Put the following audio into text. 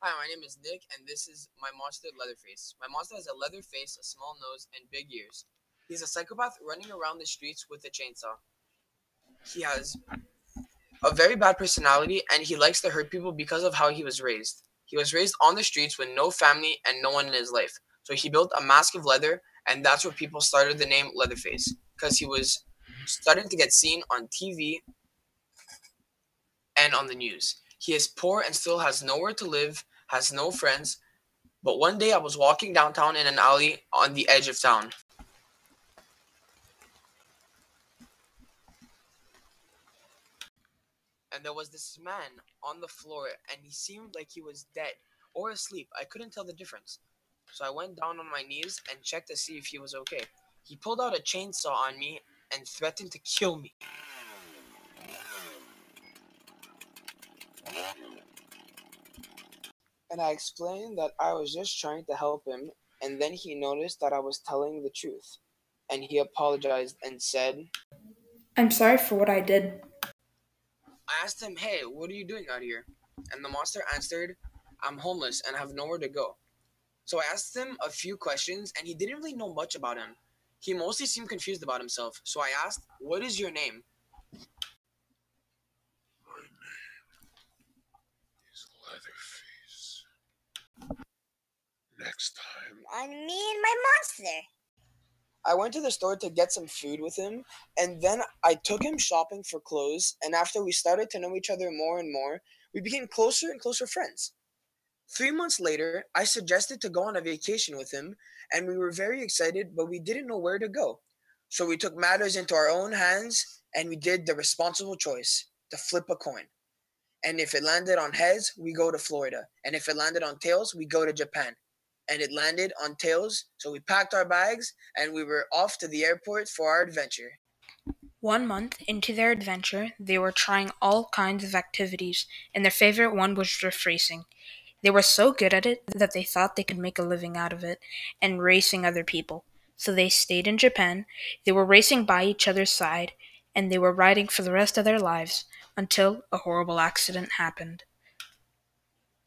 Hi, my name is Nick, and this is my monster, Leatherface. My monster has a leather face, a small nose, and big ears. He's a psychopath running around the streets with a chainsaw. He has a very bad personality, and he likes to hurt people because of how he was raised. He was raised on the streets with no family and no one in his life. So he built a mask of leather, and that's where people started the name Leatherface because he was starting to get seen on TV and on the news. He is poor and still has nowhere to live, has no friends. But one day I was walking downtown in an alley on the edge of town. And there was this man on the floor, and he seemed like he was dead or asleep. I couldn't tell the difference. So I went down on my knees and checked to see if he was okay. He pulled out a chainsaw on me and threatened to kill me. And I explained that I was just trying to help him, and then he noticed that I was telling the truth. And he apologized and said, I'm sorry for what I did. I asked him, Hey, what are you doing out here? And the monster answered, I'm homeless and have nowhere to go. So I asked him a few questions, and he didn't really know much about him. He mostly seemed confused about himself. So I asked, What is your name? My name is Leatherface. On me and my monster. I went to the store to get some food with him, and then I took him shopping for clothes. And after we started to know each other more and more, we became closer and closer friends. Three months later, I suggested to go on a vacation with him, and we were very excited, but we didn't know where to go. So we took matters into our own hands and we did the responsible choice to flip a coin. And if it landed on heads, we go to Florida. And if it landed on tails, we go to Japan. And it landed on tails, so we packed our bags and we were off to the airport for our adventure. One month into their adventure, they were trying all kinds of activities, and their favorite one was drift racing. They were so good at it that they thought they could make a living out of it and racing other people. So they stayed in Japan, they were racing by each other's side, and they were riding for the rest of their lives until a horrible accident happened.